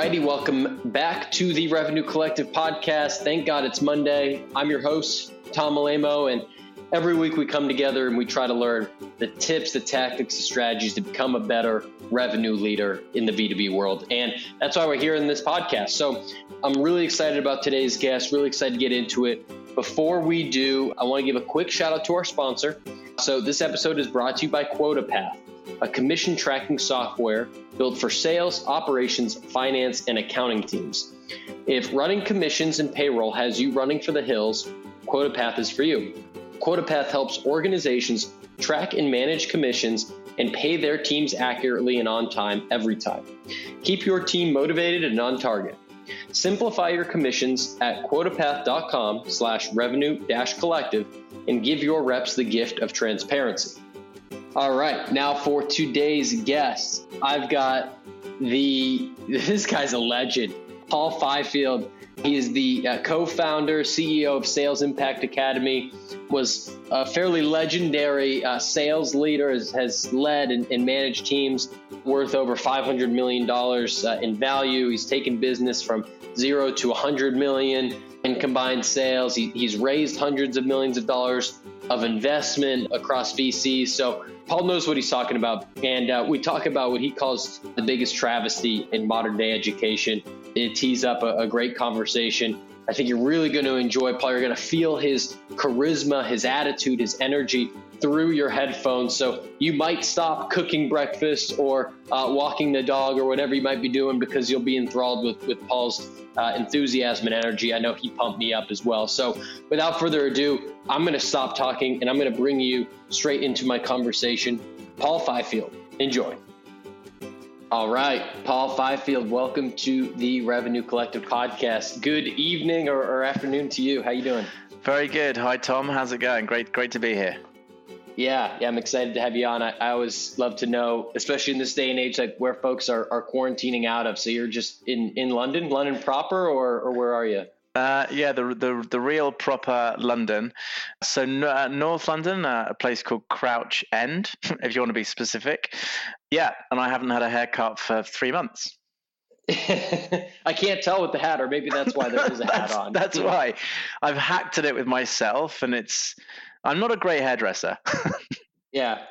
Alrighty, welcome back to the Revenue Collective podcast. Thank God it's Monday. I'm your host, Tom Alaimo, and every week we come together and we try to learn the tips, the tactics, the strategies to become a better revenue leader in the B2B world. And that's why we're here in this podcast. So I'm really excited about today's guest, really excited to get into it. Before we do, I want to give a quick shout out to our sponsor. So this episode is brought to you by QuotaPath a commission tracking software built for sales, operations, finance, and accounting teams. If running commissions and payroll has you running for the hills, QuotaPath is for you. QuotaPath helps organizations track and manage commissions and pay their teams accurately and on time every time. Keep your team motivated and on target. Simplify your commissions at quotapath.com slash revenue dash collective and give your reps the gift of transparency. All right, now for today's guest, I've got the this guy's a legend, Paul Fifield. He is the uh, co-founder, CEO of Sales Impact Academy. Was a fairly legendary uh, sales leader. Has, has led and, and, managed teams worth over 500 million dollars uh, in value. He's taken business from zero to 100 million in combined sales. He, he's raised hundreds of millions of dollars of investment across VCs. So Paul knows what he's talking about. And uh, we talk about what he calls the biggest travesty in modern day education. It tees up a, a great conversation. I think you're really going to enjoy Paul. You're going to feel his charisma, his attitude, his energy through your headphones. So you might stop cooking breakfast or uh, walking the dog or whatever you might be doing because you'll be enthralled with, with Paul's uh, enthusiasm and energy. I know he pumped me up as well. So without further ado, I'm going to stop talking and I'm going to bring you straight into my conversation. Paul Fifield, enjoy. All right, Paul Fifield, welcome to the Revenue Collective podcast. Good evening or, or afternoon to you. How you doing? Very good. Hi, Tom. How's it going? Great, great to be here. Yeah, yeah, I'm excited to have you on. I, I, always love to know, especially in this day and age, like where folks are, are quarantining out of. So you're just in, in London, London proper, or, or where are you? Uh, yeah, the, the the real proper London. So uh, North London, uh, a place called Crouch End, if you want to be specific. Yeah, and I haven't had a haircut for three months. I can't tell with the hat, or maybe that's why there is a hat on. That's why. I've hacked at it with myself, and it's I'm not a great hairdresser. yeah.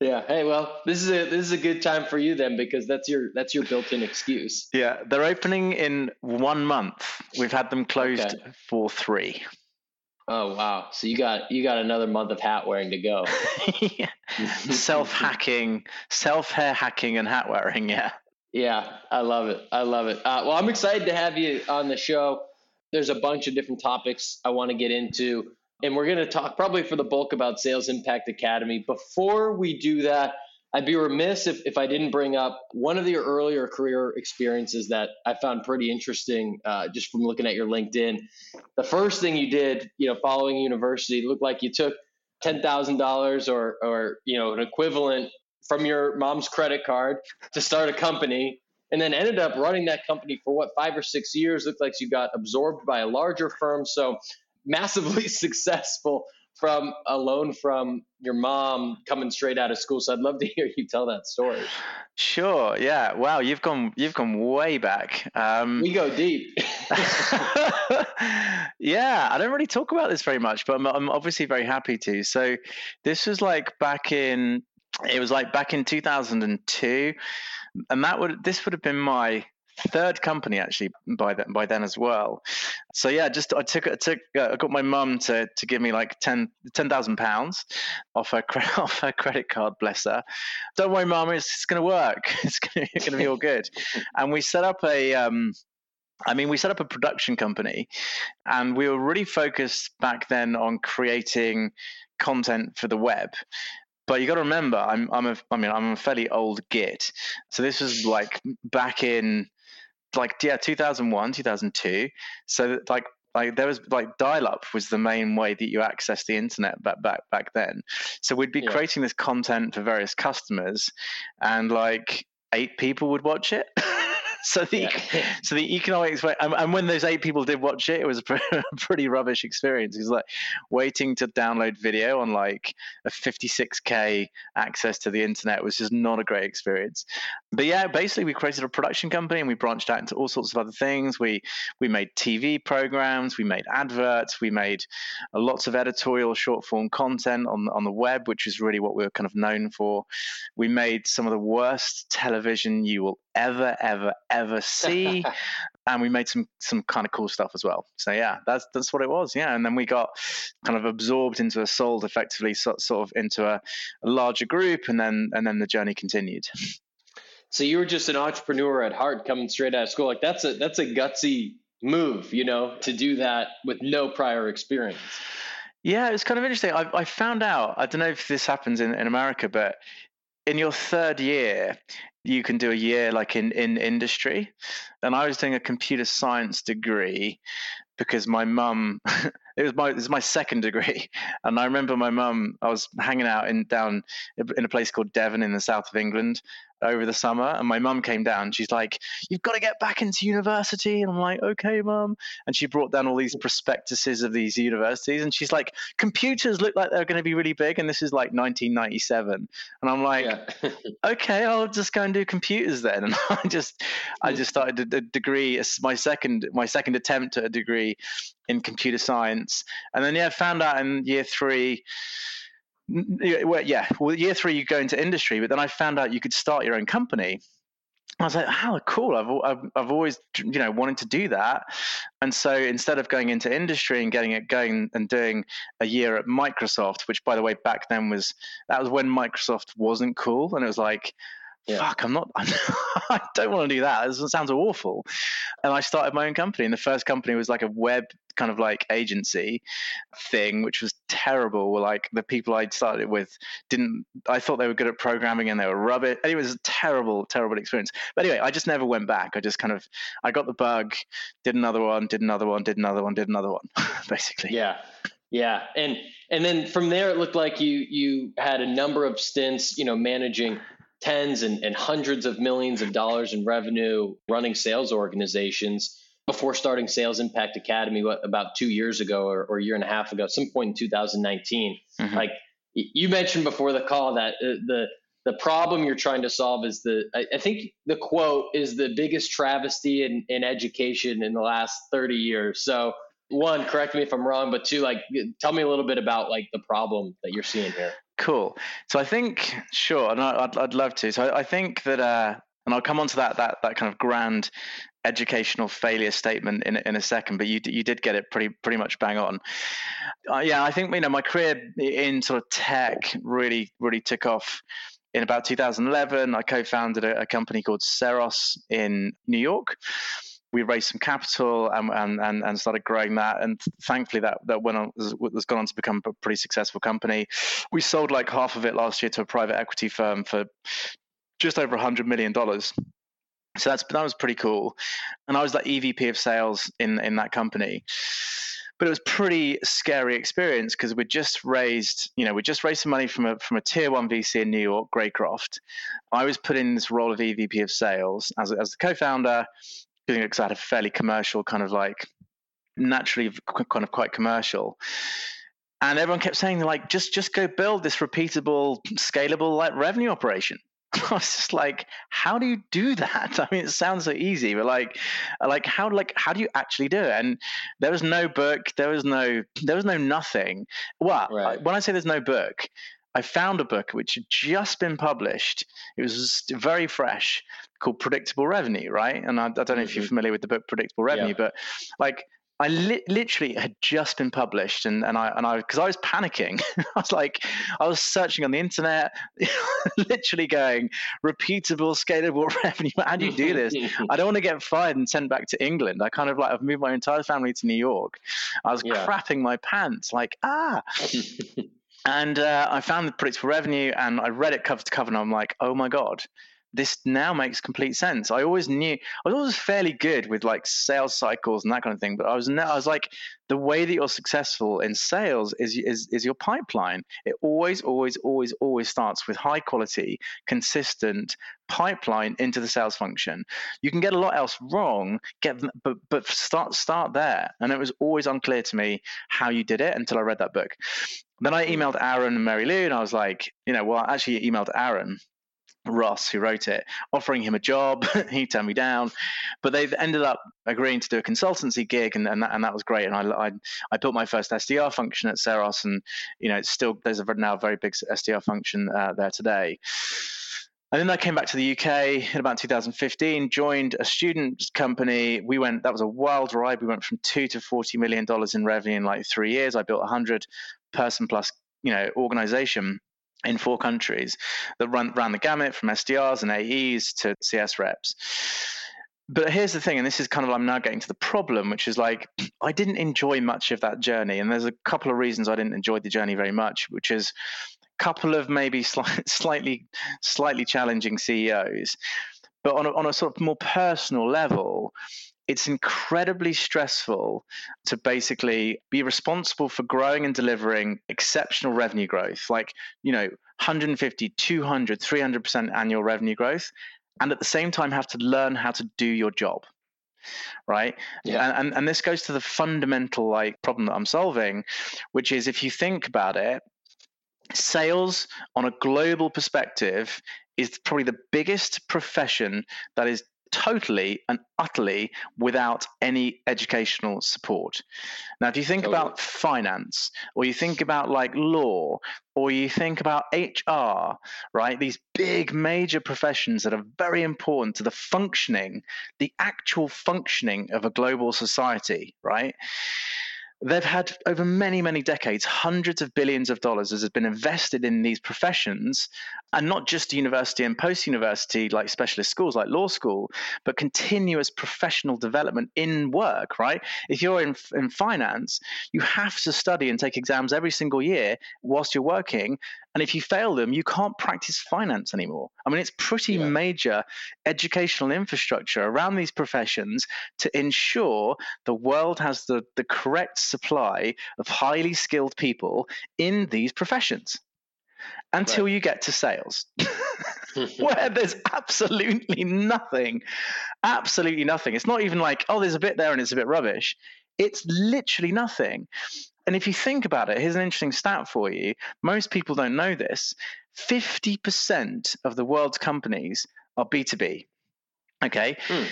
Yeah. Hey, well, this is a this is a good time for you then because that's your that's your built-in excuse. Yeah, they're opening in one month. We've had them closed okay. for three. Oh wow! So you got you got another month of hat wearing to go. self hacking, self hair hacking, and hat wearing. Yeah. Yeah, I love it. I love it. Uh, well, I'm excited to have you on the show. There's a bunch of different topics I want to get into. And we're going to talk probably for the bulk about Sales Impact Academy. Before we do that, I'd be remiss if, if I didn't bring up one of your earlier career experiences that I found pretty interesting uh, just from looking at your LinkedIn. The first thing you did, you know, following university, looked like you took $10,000 or, or, you know, an equivalent from your mom's credit card to start a company and then ended up running that company for what, five or six years. Looked like you got absorbed by a larger firm. So massively successful from a loan from your mom coming straight out of school. So I'd love to hear you tell that story. Sure. Yeah. Wow. You've gone. You've gone way back. Um, we go deep. yeah. I don't really talk about this very much, but I'm, I'm obviously very happy to. So this was like back in. It was like back in 2002, and that would this would have been my third company actually by then by then as well. So yeah, just I took I took uh, I got my mum to to give me like 10 10,000 pounds off her off her credit card. Bless her. Don't worry, mum, it's, it's going to work. It's going to be all good. and we set up a. Um, I mean, we set up a production company, and we were really focused back then on creating content for the web but you got to remember i'm i'm a i mean i'm a fairly old git so this was like back in like yeah 2001 2002 so like like there was like dial-up was the main way that you access the internet back back back then. So we'd be yeah. creating this content for various customers and like eight people would watch it so the yeah. so the economics and, and, when those eight people did watch it, it was a pretty rubbish experience. It was like waiting to download video on like a 56k access to the internet was just not a great experience. But yeah, basically we created a production company and we branched out into all sorts of other things. We we made TV programs, we made adverts, we made uh, lots of editorial short form content on on the web, which is really what we were kind of known for. We made some of the worst television you will ever, ever, ever see. and we made some some kind of cool stuff as well. So yeah, that's that's what it was. Yeah, and then we got kind of absorbed into a sold effectively, sort of into a, a larger group, and then and then the journey continued. So you were just an entrepreneur at heart, coming straight out of school. Like that's a that's a gutsy move, you know, to do that with no prior experience. Yeah, it's kind of interesting. I, I found out. I don't know if this happens in, in America, but in your third year, you can do a year like in, in industry. And I was doing a computer science degree because my mum it was my it was my second degree and i remember my mum i was hanging out in down in a place called devon in the south of england over the summer and my mum came down she's like you've got to get back into university. And i'm like okay mum. And she brought down all these prospectuses of these universities and she's like computers look like they're going to be really big and this is like 1997 and i'm like yeah. okay i'll just go and do computers then. And i just i just started a, degree my second my second attempt at a degree in computer science. And then yeah found out in year three well, yeah, well, year three you go into industry, but then I found out you could start your own company. I was like, "How cool! I've, I've I've always you know wanted to do that." And so instead of going into industry and getting it going and doing a year at Microsoft, which by the way back then was that was when Microsoft wasn't cool, and it was like, yeah. fuck, I'm not, I'm, I don't want to do that. It sounds awful. And I started my own company. And the first company was like a web kind of like agency thing, which was terrible. Like the people I started with didn't, I thought they were good at programming and they were rubbish. It was a terrible, terrible experience. But anyway, I just never went back. I just kind of, I got the bug, did another one, did another one, did another one, did another one, basically. Yeah. Yeah. And, and then from there, it looked like you, you had a number of stints, you know, managing tens and, and hundreds of millions of dollars in revenue running sales organizations before starting Sales Impact Academy what, about two years ago or, or, a year and a half ago, some point in 2019. Mm-hmm. Like you mentioned before the call that uh, the the problem you're trying to solve is the I, I, think the quote is the biggest travesty in, in education in the last 30 years. So one, correct me if I'm wrong, but two, like tell me a little bit about like the problem that you're seeing here. Cool. So I think sure, and I'd I'd love to. So I, I think that, uh, and I'll come on to that that that kind of grand educational failure statement in in a second, but you you did get it pretty pretty much bang on. Uh, yeah, I think you know my career in sort of tech really really took off in about 2011. I co-founded a, a company called Ceros in New York we raised some capital and, and, and, started growing that. And thankfully, that, that went on, has gone on to become a pretty successful company. We sold like half of it last year to a private equity firm for just over $100 million. So that's that was pretty cool. And I was like EVP of sales in, in that company but it was pretty scary experience because we just raised, you know, we just raised some money from a from a tier one VC in New York, Greycroft. I was put in this role of EVP of sales as as the co-founder, because I had a fairly commercial kind of like naturally kind of quite commercial. And everyone kept saying like, just just go build this repeatable, scalable like revenue operation. I was just like, how do you do that? I mean, it sounds so easy, but like, like how like how do you actually do it? And there was no book, there was no there was no nothing. Well, right. when I say there's no book, I found a book which had just been published. It was very fresh, called Predictable Revenue, right? And I, I don't know if you're mm-hmm. familiar with the book Predictable Revenue, yeah. but like I li- literally had just been published, and, and I and I because I was panicking. I was like, I was searching on the internet, literally going repeatable, scalable revenue. How do you do this? I don't want to get fired and sent back to England. I kind of like I've moved my entire family to New York. I was yeah. crapping my pants, like ah. and uh, I found the predictable revenue, and I read it cover to cover, and I'm like, oh my god, this now makes complete sense. I always knew I was always fairly good with like sales cycles and that kind of thing, but I was I was like the way that you're successful in sales is is is your pipeline. It always always always always starts with high quality, consistent pipeline into the sales function. You can get a lot else wrong, get but but start start there. And it was always unclear to me how you did it until I read that book. Then I emailed Aaron and Mary Lou, and I was like, you know, well, I actually emailed Aaron Ross, who wrote it, offering him a job. he turned me down, but they've ended up agreeing to do a consultancy gig, and and that, and that was great. And I, I, I built my first SDR function at Ceros, and you know, it's still there's a now very big SDR function uh, there today. And then I came back to the UK in about 2015, joined a student company. We went, that was a wild ride. We went from two to $40 million in revenue in like three years. I built a 100 person plus, you know, organization in four countries that run, ran the gamut from SDRs and AEs to CS reps. But here's the thing, and this is kind of I'm now getting to the problem, which is like I didn't enjoy much of that journey, and there's a couple of reasons I didn't enjoy the journey very much, which is a couple of maybe slightly slightly challenging CEOs, but on a, on a sort of more personal level, it's incredibly stressful to basically be responsible for growing and delivering exceptional revenue growth like you know 150 200 300% annual revenue growth and at the same time have to learn how to do your job right yeah. and, and and this goes to the fundamental like problem that i'm solving which is if you think about it sales on a global perspective is probably the biggest profession that is totally and utterly without any educational support. Now, if you think totally. about finance, or you think about like law, or you think about HR, right? These big major professions that are very important to the functioning, the actual functioning of a global society, right? They've had over many, many decades, hundreds of billions of dollars has been invested in these professions, and not just university and post university like specialist schools like law school, but continuous professional development in work, right? If you're in, in finance, you have to study and take exams every single year whilst you're working and if you fail them, you can't practice finance anymore. I mean, it's pretty yeah. major educational infrastructure around these professions to ensure the world has the, the correct supply of highly skilled people in these professions until right. you get to sales, where there's absolutely nothing, absolutely nothing. It's not even like, oh, there's a bit there and it's a bit rubbish. It's literally nothing. And if you think about it, here's an interesting stat for you. Most people don't know this 50% of the world's companies are B2B. Okay. Mm.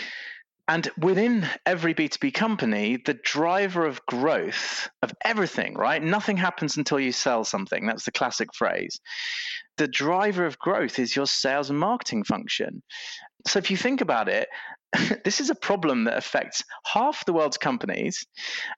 And within every B2B company, the driver of growth of everything, right? Nothing happens until you sell something. That's the classic phrase. The driver of growth is your sales and marketing function. So if you think about it, this is a problem that affects half the world's companies.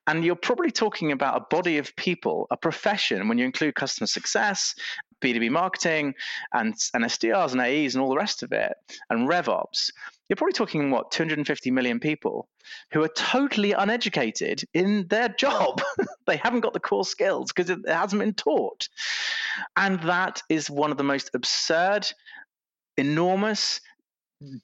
And you're probably talking about a body of people, a profession, when you include customer success, B2B marketing, and, and SDRs and AEs and all the rest of it, and RevOps. You're probably talking, what, 250 million people who are totally uneducated in their job. they haven't got the core skills because it hasn't been taught. And that is one of the most absurd, enormous,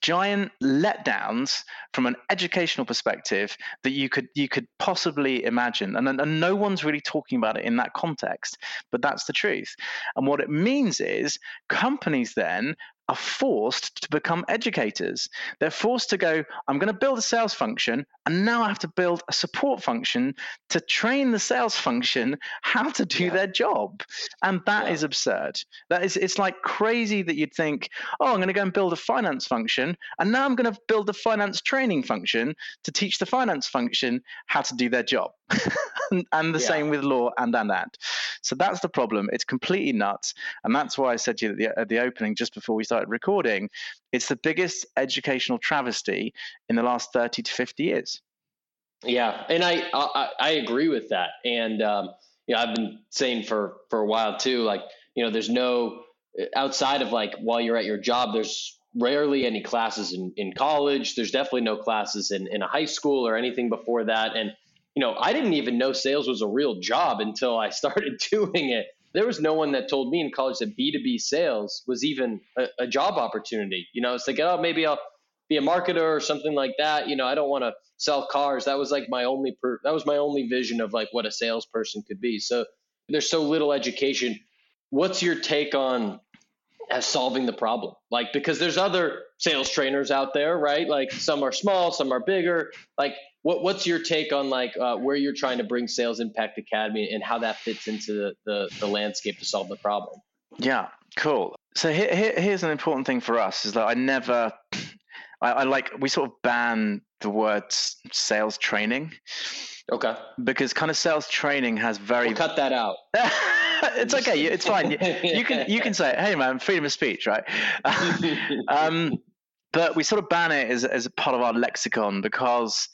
giant letdowns from an educational perspective that you could you could possibly imagine. And, and no one's really talking about it in that context but that's the truth. And what it means is companies then are forced to become educators. They're forced to go, I'm going to build a sales function, and now I have to build a support function to train the sales function how to do yeah. their job. And that yeah. is absurd. That is it's like crazy that you'd think, oh, I'm going to go and build a finance function, and now I'm going to build a finance training function to teach the finance function how to do their job. and, the yeah. same with law and and and. So that's the problem. It's completely nuts, and that's why I said to you at the, at the opening just before we started recording, it's the biggest educational travesty in the last thirty to fifty years. Yeah, and I I, I agree with that, and um, you know I've been saying for for a while too, like you know there's no outside of like while you're at your job, there's rarely any classes in, in college. There's definitely no classes in, in a high school or anything before that. And you know, I didn't even know sales was a real job until I started doing it. there was no one that told me in college that B2B sales was even a, a job opportunity. You know, it's like, oh, maybe I'll be a marketer or something like that. You know, I don't want to sell cars. That was like my only per- that was my only vision of like what a salesperson could be. So there's so little education. What's your take on as solving the problem? Like because there's other sales trainers out there, right? Like some are small, some are bigger. Like what what's your take on like uh, where you're trying to bring Sales Impact Academy and how that fits into the, the, the landscape to solve the problem? Yeah, cool. So here, here, here's an important thing for us is that I never I, I like we sort of ban the word sales training. Okay. Because kind of sales training has very we'll cut that out. it's okay. It's fine. You, you, can you can say, "Hey, man, freedom of speech," right? um, but we sort of ban it as as a part of our lexicon because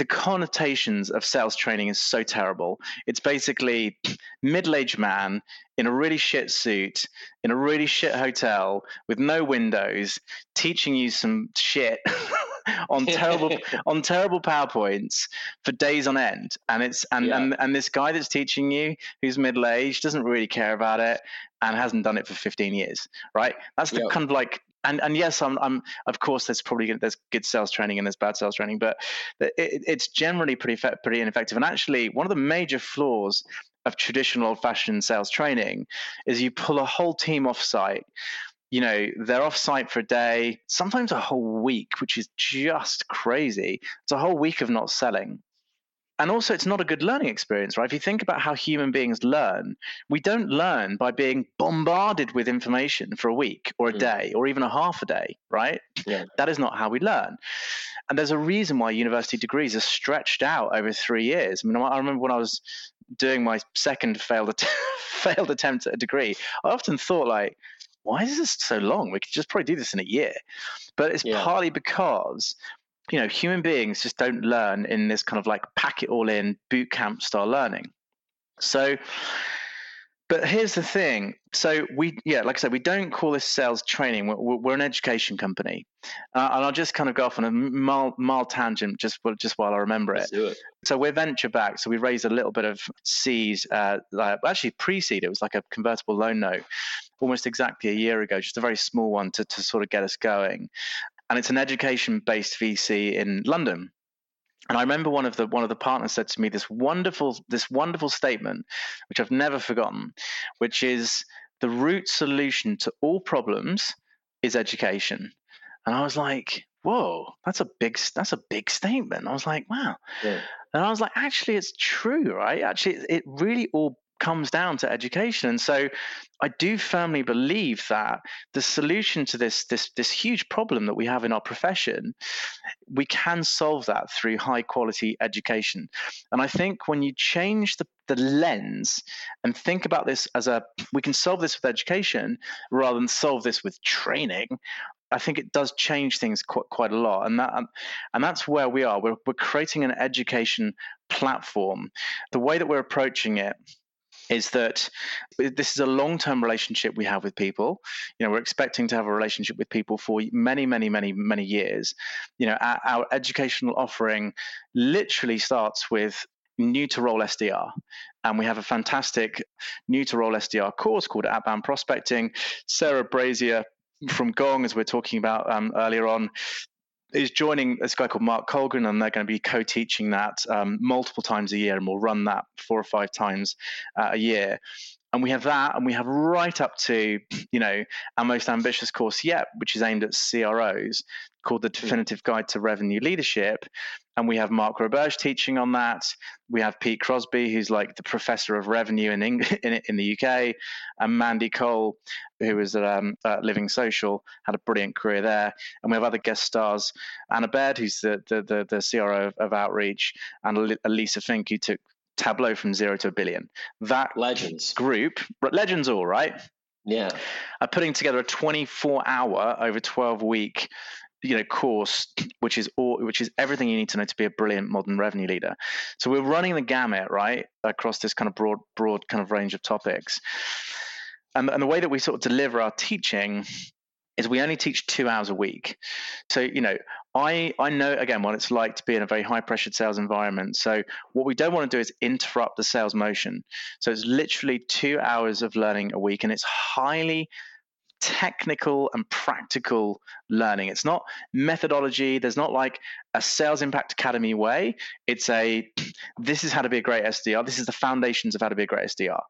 the connotations of sales training is so terrible. It's basically middle-aged man in a really shit suit in a really shit hotel with no windows teaching you some shit on terrible on terrible powerpoints for days on end and it's and, yeah. and and this guy that's teaching you who's middle-aged doesn't really care about it and hasn't done it for 15 years right that's the kind of like and and yes, I'm I'm of course there's probably there's good sales training and there's bad sales training, but it, it's generally pretty pretty ineffective. And actually, one of the major flaws of traditional old-fashioned sales training is you pull a whole team off site. You know, they're off site for a day, sometimes a whole week, which is just crazy. It's a whole week of not selling and also it's not a good learning experience right if you think about how human beings learn we don't learn by being bombarded with information for a week or a mm. day or even a half a day right yeah. that is not how we learn and there's a reason why university degrees are stretched out over three years i mean i remember when i was doing my second failed att- failed attempt at a degree i often thought like why is this so long? We could just probably do this in a year. But it's yeah. partly because you know, human beings just don't learn in this kind of like pack it all in boot camp style learning. So, but here's the thing. So we, yeah, like I said, we don't call this sales training. We're, we're an education company, uh, and I'll just kind of go off on a mild, mild tangent just just while I remember it. it. So we're venture backed. So we raised a little bit of seed, uh, like, actually pre-seed. It was like a convertible loan note, almost exactly a year ago, just a very small one to to sort of get us going and it's an education-based VC in London. And I remember one of the one of the partners said to me this wonderful this wonderful statement, which I've never forgotten, which is the root solution to all problems is education. And I was like, whoa, that's a big that's a big statement. I was like, wow. Yeah. And I was like, actually, it's true, right? Actually, it really all comes down to education. And so I do firmly believe that the solution to this, this, this huge problem that we have in our profession, we can solve that through high quality education. And I think when you change the, the lens and think about this as a, we can solve this with education rather than solve this with training, I think it does change things quite, quite a lot, and that and that's where we are. We're we're creating an education platform. The way that we're approaching it is that this is a long-term relationship we have with people. You know, we're expecting to have a relationship with people for many, many, many, many years. You know, our, our educational offering literally starts with new to role SDR. And we have a fantastic new to role SDR course called Outbound Prospecting. Sarah Brazier from Gong, as we are talking about um, earlier on, is joining this guy called Mark Colgan, and they're going to be co-teaching that um, multiple times a year, and we'll run that four or five times uh, a year. And we have that, and we have right up to, you know, our most ambitious course yet, which is aimed at CROs, called the hmm. Definitive Guide to Revenue Leadership. And we have Mark Roberge teaching on that. We have Pete Crosby, who's like the professor of revenue in, in, in the UK, and Mandy Cole, who was at, um, at Living Social, had a brilliant career there. And we have other guest stars, Anna Baird, who's the, the, the, the CRO of, of Outreach, and Elissa Fink, who took Tableau from zero to a billion. That legends. group, legends all right. Yeah, are putting together a 24 hour over 12 week you know course which is all which is everything you need to know to be a brilliant modern revenue leader. So we're running the gamut right across this kind of broad broad kind of range of topics. And, and the way that we sort of deliver our teaching is we only teach two hours a week. So you know I, I know again what it's like to be in a very high pressured sales environment. So what we don't want to do is interrupt the sales motion. So it's literally two hours of learning a week, and it's highly technical and practical learning. It's not methodology. There's not like a sales impact academy way. It's a this is how to be a great SDR. This is the foundations of how to be a great SDR.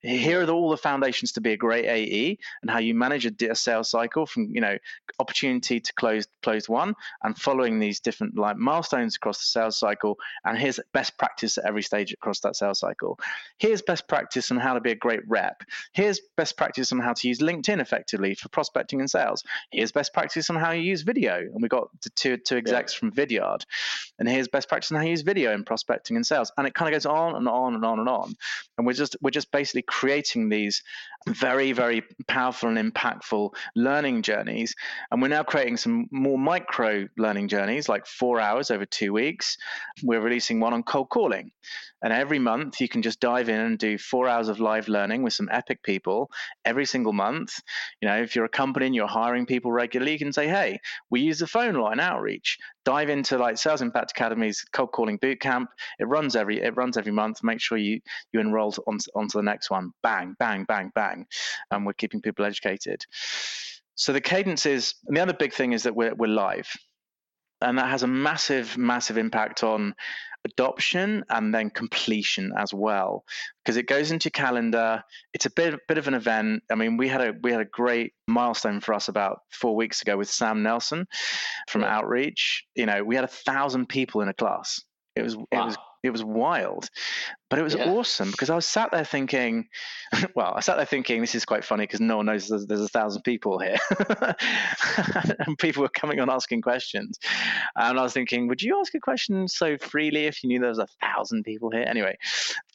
Here are all the foundations to be a great AE and how you manage a, a sales cycle from you know opportunity to close closed won and following these different like milestones across the sales cycle. And here's best practice at every stage across that sales cycle. Here's best practice on how to be a great rep. Here's best practice on how to use LinkedIn effectively for prospecting and sales. Here's best practice on how you use video. And we got two two execs yeah. from Vidyard. And here's best practice on how you use video in prospecting and sales. And it kind of goes on and on and on and on. And we're just we're just basically creating these very, very powerful and impactful learning journeys. And we're now creating some more micro learning journeys, like four hours over two weeks. We're releasing one on cold calling. And every month, you can just dive in and do four hours of live learning with some epic people every single month. You know, if you're a company and you're hiring people regularly, you can say, hey, we use the phone line outreach. Dive into like Sales Impact Academy's cold calling bootcamp. It runs every it runs every month. Make sure you you enroll on, onto the next one. Bang, bang, bang, bang. And we're keeping people educated. So the cadence is, and the other big thing is that we're, we're live. And that has a massive, massive impact on adoption and then completion as well. Because it goes into calendar. It's a bit bit of an event. I mean we had a we had a great milestone for us about 4 weeks ago with Sam Nelson from yeah. Outreach. You know we had a thousand people in a class. It was wow. it was it was wild but it was yeah. awesome because I was sat there thinking, well, I sat there thinking this is quite funny because no one knows there's, there's a thousand people here, and people were coming on asking questions, and I was thinking, would you ask a question so freely if you knew there was a thousand people here? Anyway,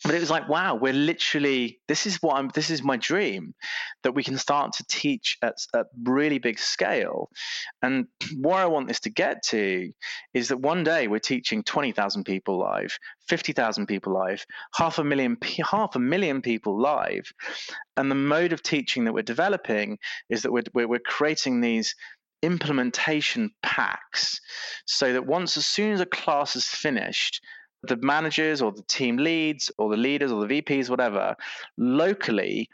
but it was like, wow, we're literally this is what I'm this is my dream that we can start to teach at a really big scale, and where I want this to get to is that one day we're teaching twenty thousand people live, fifty thousand people live half a million half a million people live. And the mode of teaching that we're developing is that we're, we're, creating these implementation packs so that once as soon as a class is finished the managers or the team leads or the leaders or the vps whatever locally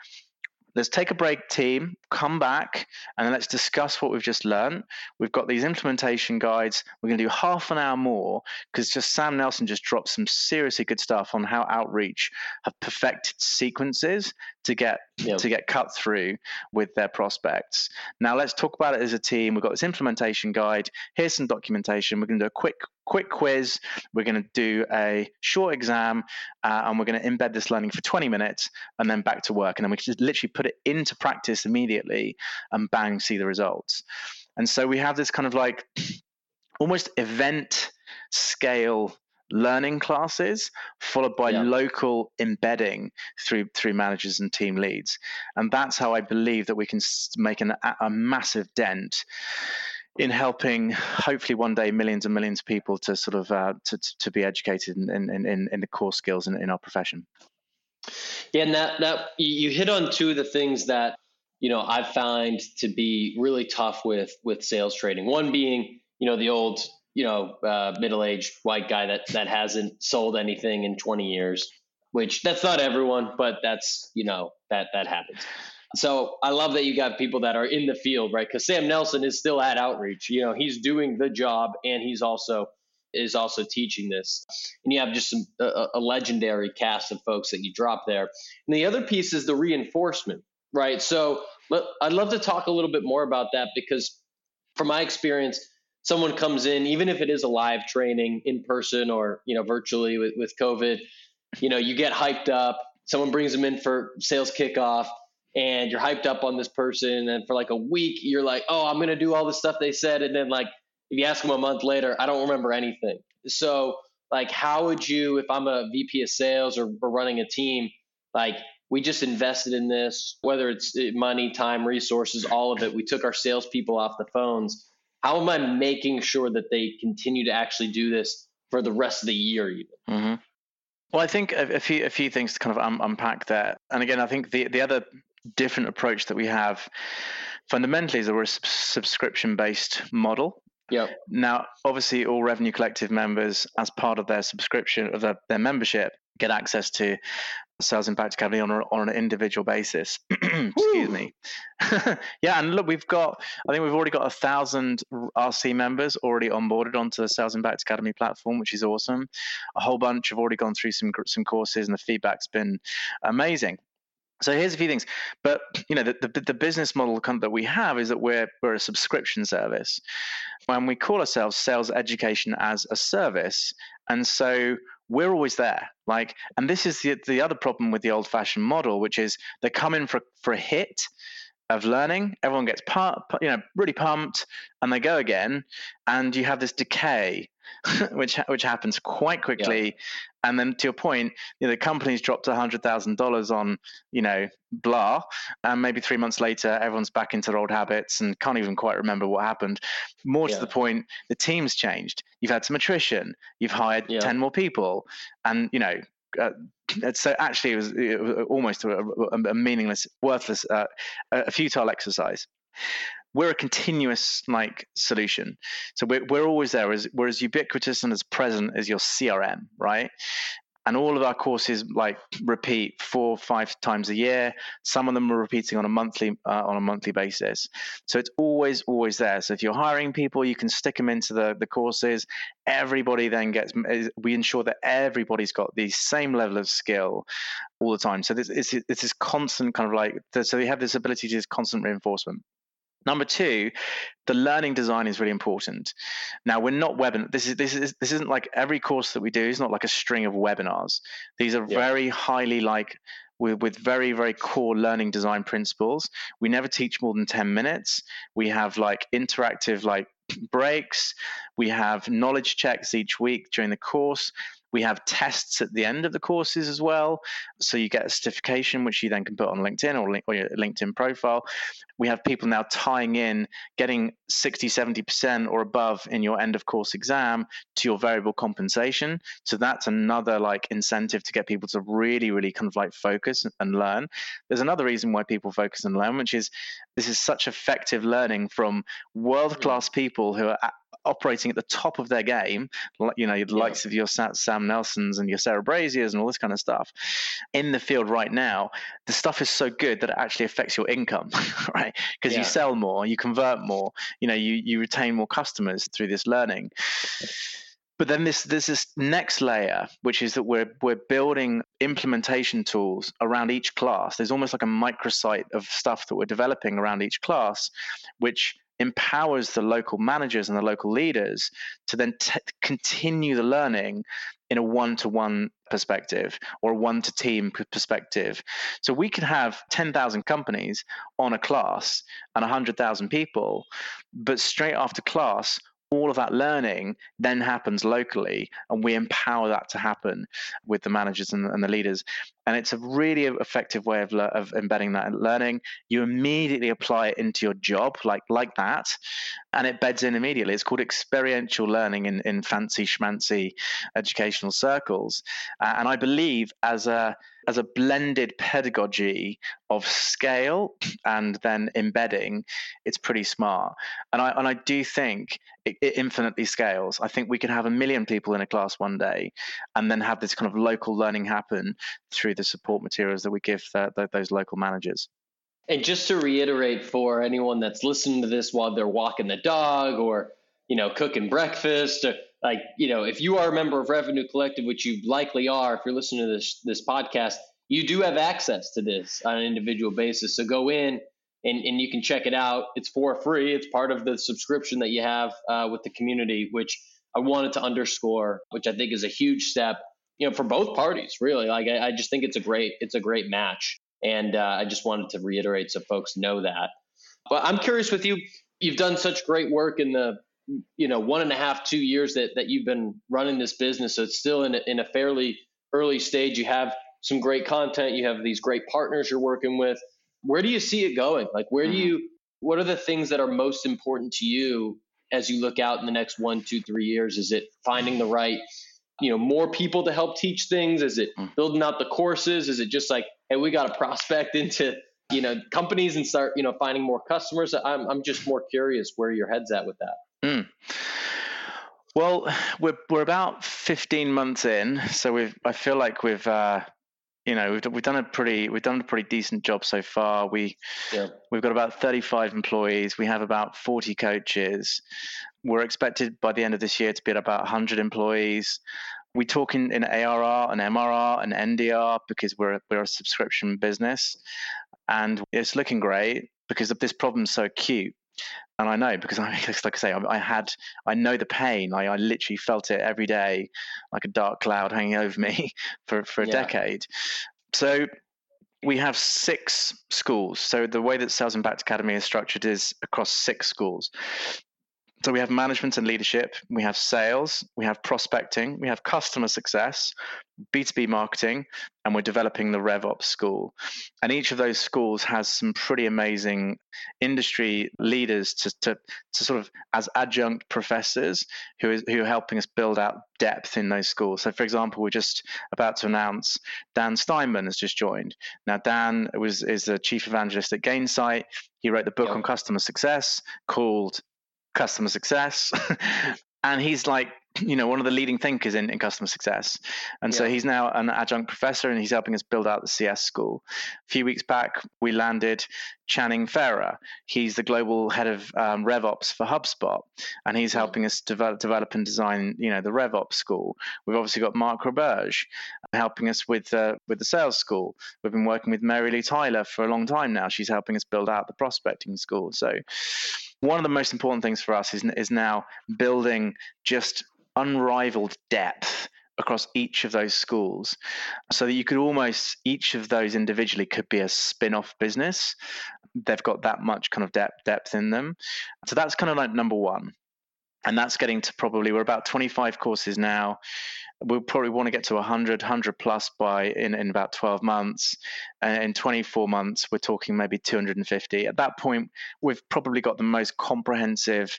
let's take a break, team, come back, and then let's discuss what we've just learned. We've got these implementation guides. We're going to do half an hour more because just Sam Nelson just dropped some seriously good stuff on how outreach have perfected sequences to get yep. to get cut through with their prospects. Now let's talk about it as a team. We've got this implementation guide. Here's some documentation. We're going to do a quick quick quiz. We're going to do a short exam, uh, and we're going to embed this learning for 20 minutes, and then back to work. And then we just literally put it into practice immediately, and bang, see the results. And so we have this kind of like almost event scale learning classes followed by yeah. local embedding through through managers and team leads and that's how i believe that we can make an, a massive dent in helping hopefully one day millions and millions of people to sort of uh, to, to be educated in, in, in, in the core skills in, in our profession yeah and that that you hit on two of the things that you know i find to be really tough with with sales training one being you know the old you know, uh, middle-aged white guy that that hasn't sold anything in 20 years. Which that's not everyone, but that's you know that that happens. So I love that you got people that are in the field, right? Because Sam Nelson is still at outreach. You know, he's doing the job, and he's also is also teaching this. And you have just some a, a legendary cast of folks that you drop there. And the other piece is the reinforcement, right? So I'd love to talk a little bit more about that because, from my experience, someone comes in, even if it is a live training in person or you know virtually with, with COVID, you know, you get hyped up. Someone brings them in for sales kickoff, and you're hyped up on this person, and for like a week, you're like, oh, I'm gonna do all the stuff they said, and then like if you ask them a month later, I don't remember anything. So like, how would you, if I'm a VP of sales or we're running a team, like we just invested in this, whether it's money, time, resources, all of it. We took our salespeople off the phones how am I making sure that they continue to actually do this for the rest of the year, even? Mm-hmm. Well, I think a, a, few a few things to kind of um, unpack there. And again, I think the the other different approach that we have fundamentally is that we're a subscription based model. Yep. Now, obviously, all Revenue Collective members, as part of their subscription of their, their membership, get access to Sales Impact Academy on, a, on an individual basis. Excuse me. yeah, and look, we've got, I think we've already got a thousand RC members already onboarded onto the Sales Impact Academy platform, which is awesome. A whole bunch have already gone through some some courses, and the feedback's been amazing. So here's a few things, but you know the, the, the business model that we have is that we're we're a subscription service, and we call ourselves Sales Education as a Service, and so we're always there. Like, and this is the the other problem with the old fashioned model, which is they come in for for a hit of learning. Everyone gets pumped, you know, really pumped, and they go again, and you have this decay, which which happens quite quickly. Yeah. And then, to your point, you know, the company's dropped hundred thousand dollars on, you know, blah, and maybe three months later, everyone's back into their old habits and can't even quite remember what happened. More yeah. to the point, the team's changed. You've had some attrition. You've hired yeah. ten more people, and you know, uh, so actually, it was, it was almost a, a, meaningless, worthless, uh, a futile exercise. We're a continuous like solution, so we're we're always there. As, we're as ubiquitous and as present as your CRM, right? And all of our courses like repeat four five times a year. Some of them are repeating on a monthly uh, on a monthly basis. So it's always always there. So if you're hiring people you can stick them into the the courses. Everybody then gets we ensure that everybody's got the same level of skill all the time. So this it's, it's this constant kind of like so we have this ability to this constant reinforcement Number two, the learning design is really important. Now we're not webinar. This is this is this isn't like every course that we do is not like a string of webinars. These are yeah. very highly like with, with very very core learning design principles. We never teach more than ten minutes. We have like interactive like breaks. We have knowledge checks each week during the course. We have tests at the end of the courses as well. So you get a certification, which you then can put on LinkedIn or, link, or your LinkedIn profile. We have people now tying in getting 60, 70% or above in your end of course exam to your variable compensation. So that's another like incentive to get people to really, really kind of like focus and learn. There's another reason why people focus and learn, which is this is such effective learning from world class mm. people who are operating at the top of their game, you know, the yeah. likes of your Sam Nelsons and your Sarah Braziers and all this kind of stuff, in the field right now, the stuff is so good that it actually affects your income, right? Because yeah. you sell more, you convert more, you know, you you retain more customers through this learning. But then this there's this next layer, which is that we're we're building implementation tools around each class. There's almost like a microsite of stuff that we're developing around each class, which empowers the local managers and the local leaders to then t- continue the learning in a one-to-one perspective or a one-to-team perspective. So we could have 10,000 companies on a class and 100,000 people, but straight after class, all of that learning then happens locally and we empower that to happen with the managers and, and the leaders and it's a really effective way of, of embedding that learning you immediately apply it into your job like like that and it beds in immediately it's called experiential learning in, in fancy schmancy educational circles uh, and i believe as a as a blended pedagogy of scale and then embedding, it's pretty smart. And I and I do think it, it, infinitely scales. I think we can have a million people in a class one day, and then have this kind of local learning happen through the support materials that we give the, the, those local managers. And just to reiterate for anyone that's listening to this while they're walking the dog or you know cooking breakfast or like you know if you are a member of revenue collective which you likely are if you're listening to this this podcast you do have access to this on an individual basis. So go in and, and you can check it out. It's for free. It's part of the subscription that you have uh, with the community which i wanted to underscore which i think is a huge step you know for both parties really. Like i, I just think it's a great it's a great match. And uh, i just wanted to reiterate so folks know that. But i'm curious with you you've done such great work in the you know one and a half two years that that you've been running this business. So it's still in a, in a fairly early stage. You have some great content. You have these great partners you're working with. Where do you see it going? Like where do mm-hmm. you what are the things that are most important to you as you look out in the next one two three years? Is it finding the right you know more people to help teach things is it mm. building out the courses is it just like hey we got to prospect into you know companies and start you know finding more customers i'm, I'm just more curious where your head's at with that Mm. Well, we're we're about 15 months in, so we've I feel like we've uh, you know we've we've done a pretty we've done a pretty decent job so far. We yeah. we've got about 35 employees. We have about 40 coaches. We're expected by the end of this year to be at about 100 employees. We talk in, in ARR and MRR and NDR because we're we're a subscription business, and it's looking great because this problem's so acute and I know because I, like I say, I, had, I know the pain. I, I literally felt it every day, like a dark cloud hanging over me for for a yeah. decade. So we have six schools. So the way that Sales and Impact Academy is structured is across six schools. So we have management and leadership, we have sales, we have prospecting, we have customer success, B2B marketing, and we're developing the RevOps school. And each of those schools has some pretty amazing industry leaders to, to, to sort of as adjunct professors who, is, who are helping us build out depth in those schools. So, for example, we're just about to announce Dan Steinman has just joined. Now, Dan was is the chief evangelist at Gainsight. He wrote the book yep. on customer success called customer success. and he's like you know one of the leading thinkers in, in customer success. And yeah. so he's now an adjunct professor and he's helping us build out the cs school. A few weeks back we landed channing ferrer. He's the global head of um, revops for hubspot. And he's helping us develop, develop and design you know the revops school. We've obviously got mark roberge helping us with uh, with the sales school. We've been working with marylou tyler for a long time now. She's helping us build out the prospecting school. So one of the most important things for us is, is now building just unrivaled depth across each of those schools so that you could almost each of those individually could be a spin-off business. They've got that much kind of depth depth in them. So that's kind of like number one and that's getting to probably we're about 25 courses now. We'll probably want to get to 100 100 plus by in, in about 12 months. And in 24 months we're talking maybe 250 at that point we've probably got the most comprehensive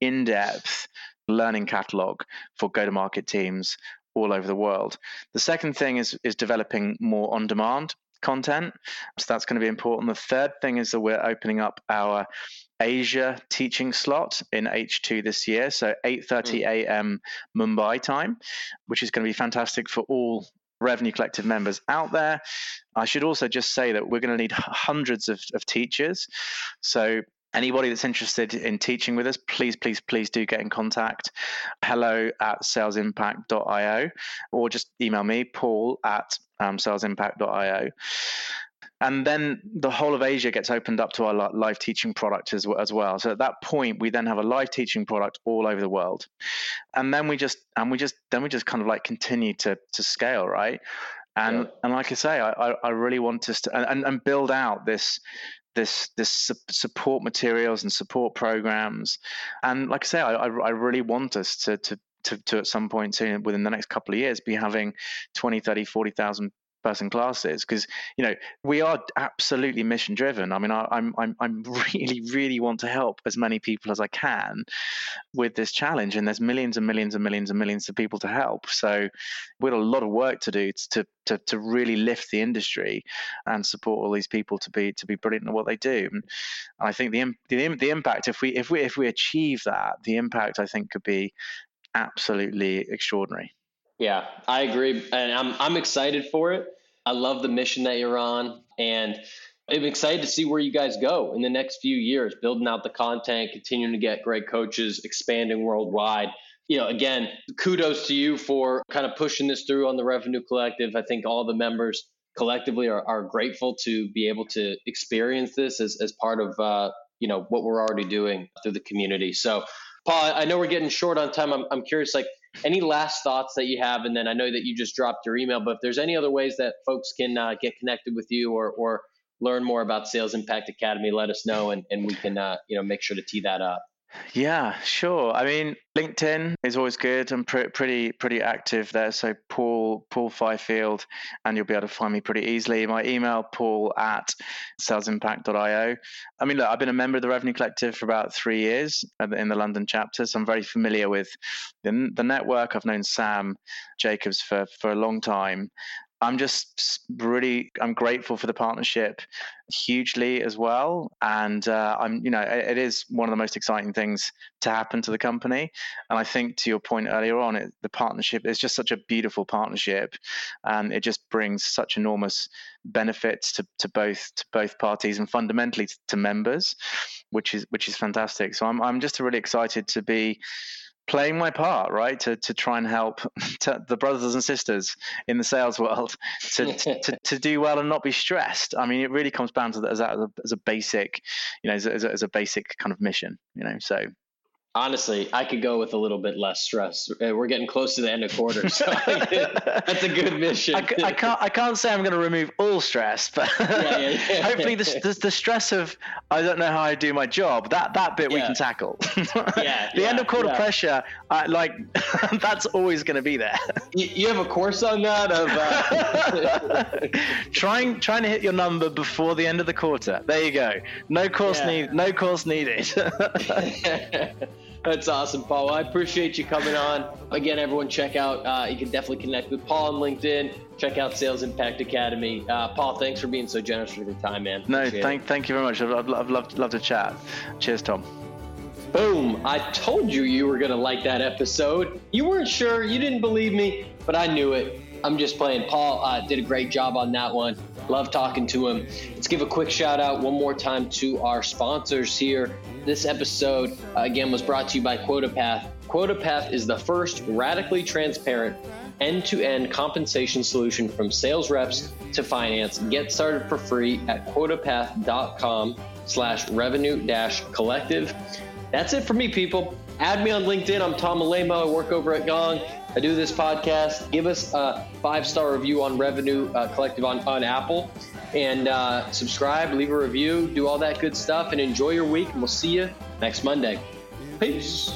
in-depth learning catalog for go to market teams all over the world. The second thing is is developing more on demand content. So that's going to be important. The third thing is that we're opening up our Asia teaching slot in H2 this year, so 8:30 a.m. Hmm. Mumbai time, which is going to be fantastic for all Revenue Collective members out there. I should also just say that we're going to need hundreds of, of teachers. So anybody that's interested in teaching with us, please, please, please do get in contact. Hello at salesimpact.io or just email me, paul at um, salesimpact.io and then the whole of Asia gets opened up to our live teaching product as, as well. So at that point, we then have a live teaching product all over the world, and then we just and we just then we just kind of like continue to to scale, right? And yeah. and like I say, I I really want us to and and build out this this this support materials and support programs and like i say i i really want us to to to, to at some point soon within the next couple of years be having 20 30 40,000 person classes because you know we are absolutely mission driven i mean I, am I'm i'm really really want to help as many people as i can with this challenge and there's millions and millions and millions and millions of people to help. So we've got a lot of work to do to to, to really lift the industry and support all these people to be to be brilliant at what they do. And i think the, the the impact if we if we if we achieve that the impact i think could be absolutely extraordinary. Yeah, I agree, and I'm I'm excited for it. I love the mission that you're on, and I'm excited to see where you guys go in the next few years, building out the content, continuing to get great coaches, expanding worldwide. You know, again, kudos to you for kind of pushing this through on the Revenue Collective. I think all the members collectively are, are grateful to be able to experience this as, as part of uh, you know what we're already doing through the community. So, Paul, I know we're getting short on time. I'm, I'm curious, like any last thoughts that you have? And then I know that you just dropped your email, but if there's any other ways that folks can uh, get connected with you or, or learn more about Sales Impact Academy, let us know and, and we can, uh, you know, make sure to tee that up. Yeah, sure. I mean, LinkedIn is always good. I'm pre- pretty pretty active there. So Paul Paul Fifield, and you'll be able to find me pretty easily. My email Paul at salesimpact.io. I mean, look, I've been a member of the Revenue Collective for about three years in the London chapter, so I'm very familiar with the, the network. I've known Sam Jacobs for for a long time, I'm just really I'm grateful for the partnership hugely as well, and uh, I'm you know it, it is one of the most exciting things to happen to the company, and I think to your point earlier on, it, the partnership is just such a beautiful partnership, and it just brings such enormous benefits to, to both to both parties and fundamentally to members, which is which is fantastic. So I'm I'm just really excited to be playing my part, right, to, to try and help the brothers and sisters in the sales world to, to, to, do well and not be stressed. I mean, it really comes down to that as a, as a basic, you know, as a, as a basic kind of mission, you know, so Honestly, I could go with a little bit less stress. Uh, we're getting close to the end of quarter, so that's a good mission. I, I, can't. I can't say I'm going to remove all stress, but yeah, yeah, yeah. hopefully the, the, the, stress of I don't know how I do my job that that bit we can tackle. yeah, the end of quarter pressure, I, like that's always going to be there. You, you, have a course on that of uh... trying trying to hit your number before the end of the quarter. There you go. No course need. No course needed. That's awesome, Paul. Well, I appreciate you coming on. Again, everyone, check out. Uh, you can definitely connect with Paul on LinkedIn. Check out Sales Impact Academy. Uh, Paul, thanks for being so generous with your time, man. No, appreciate thank, it. thank you very much. I've, I've, loved, loved to chat. Cheers, Tom. Boom! I told you you were gonna like that episode. You weren't sure, you didn't believe me, but I knew it. I'm just playing. Paul uh, did a great job on that one. Love talking to him. Let's give a quick shout out one more time to our sponsors here. This episode, uh, again, was brought to you by QuotaPath. QuotaPath is the first radically transparent end to end compensation solution from sales reps to finance. Get started for free at quotapath.com slash revenue dash collective. That's it for me, people. Add me on LinkedIn. I'm Tom Alaimo. I work over at Gong. I do this podcast. Give us a five star review on Revenue uh, Collective on, on Apple and uh, subscribe, leave a review, do all that good stuff, and enjoy your week. And we'll see you next Monday. Peace.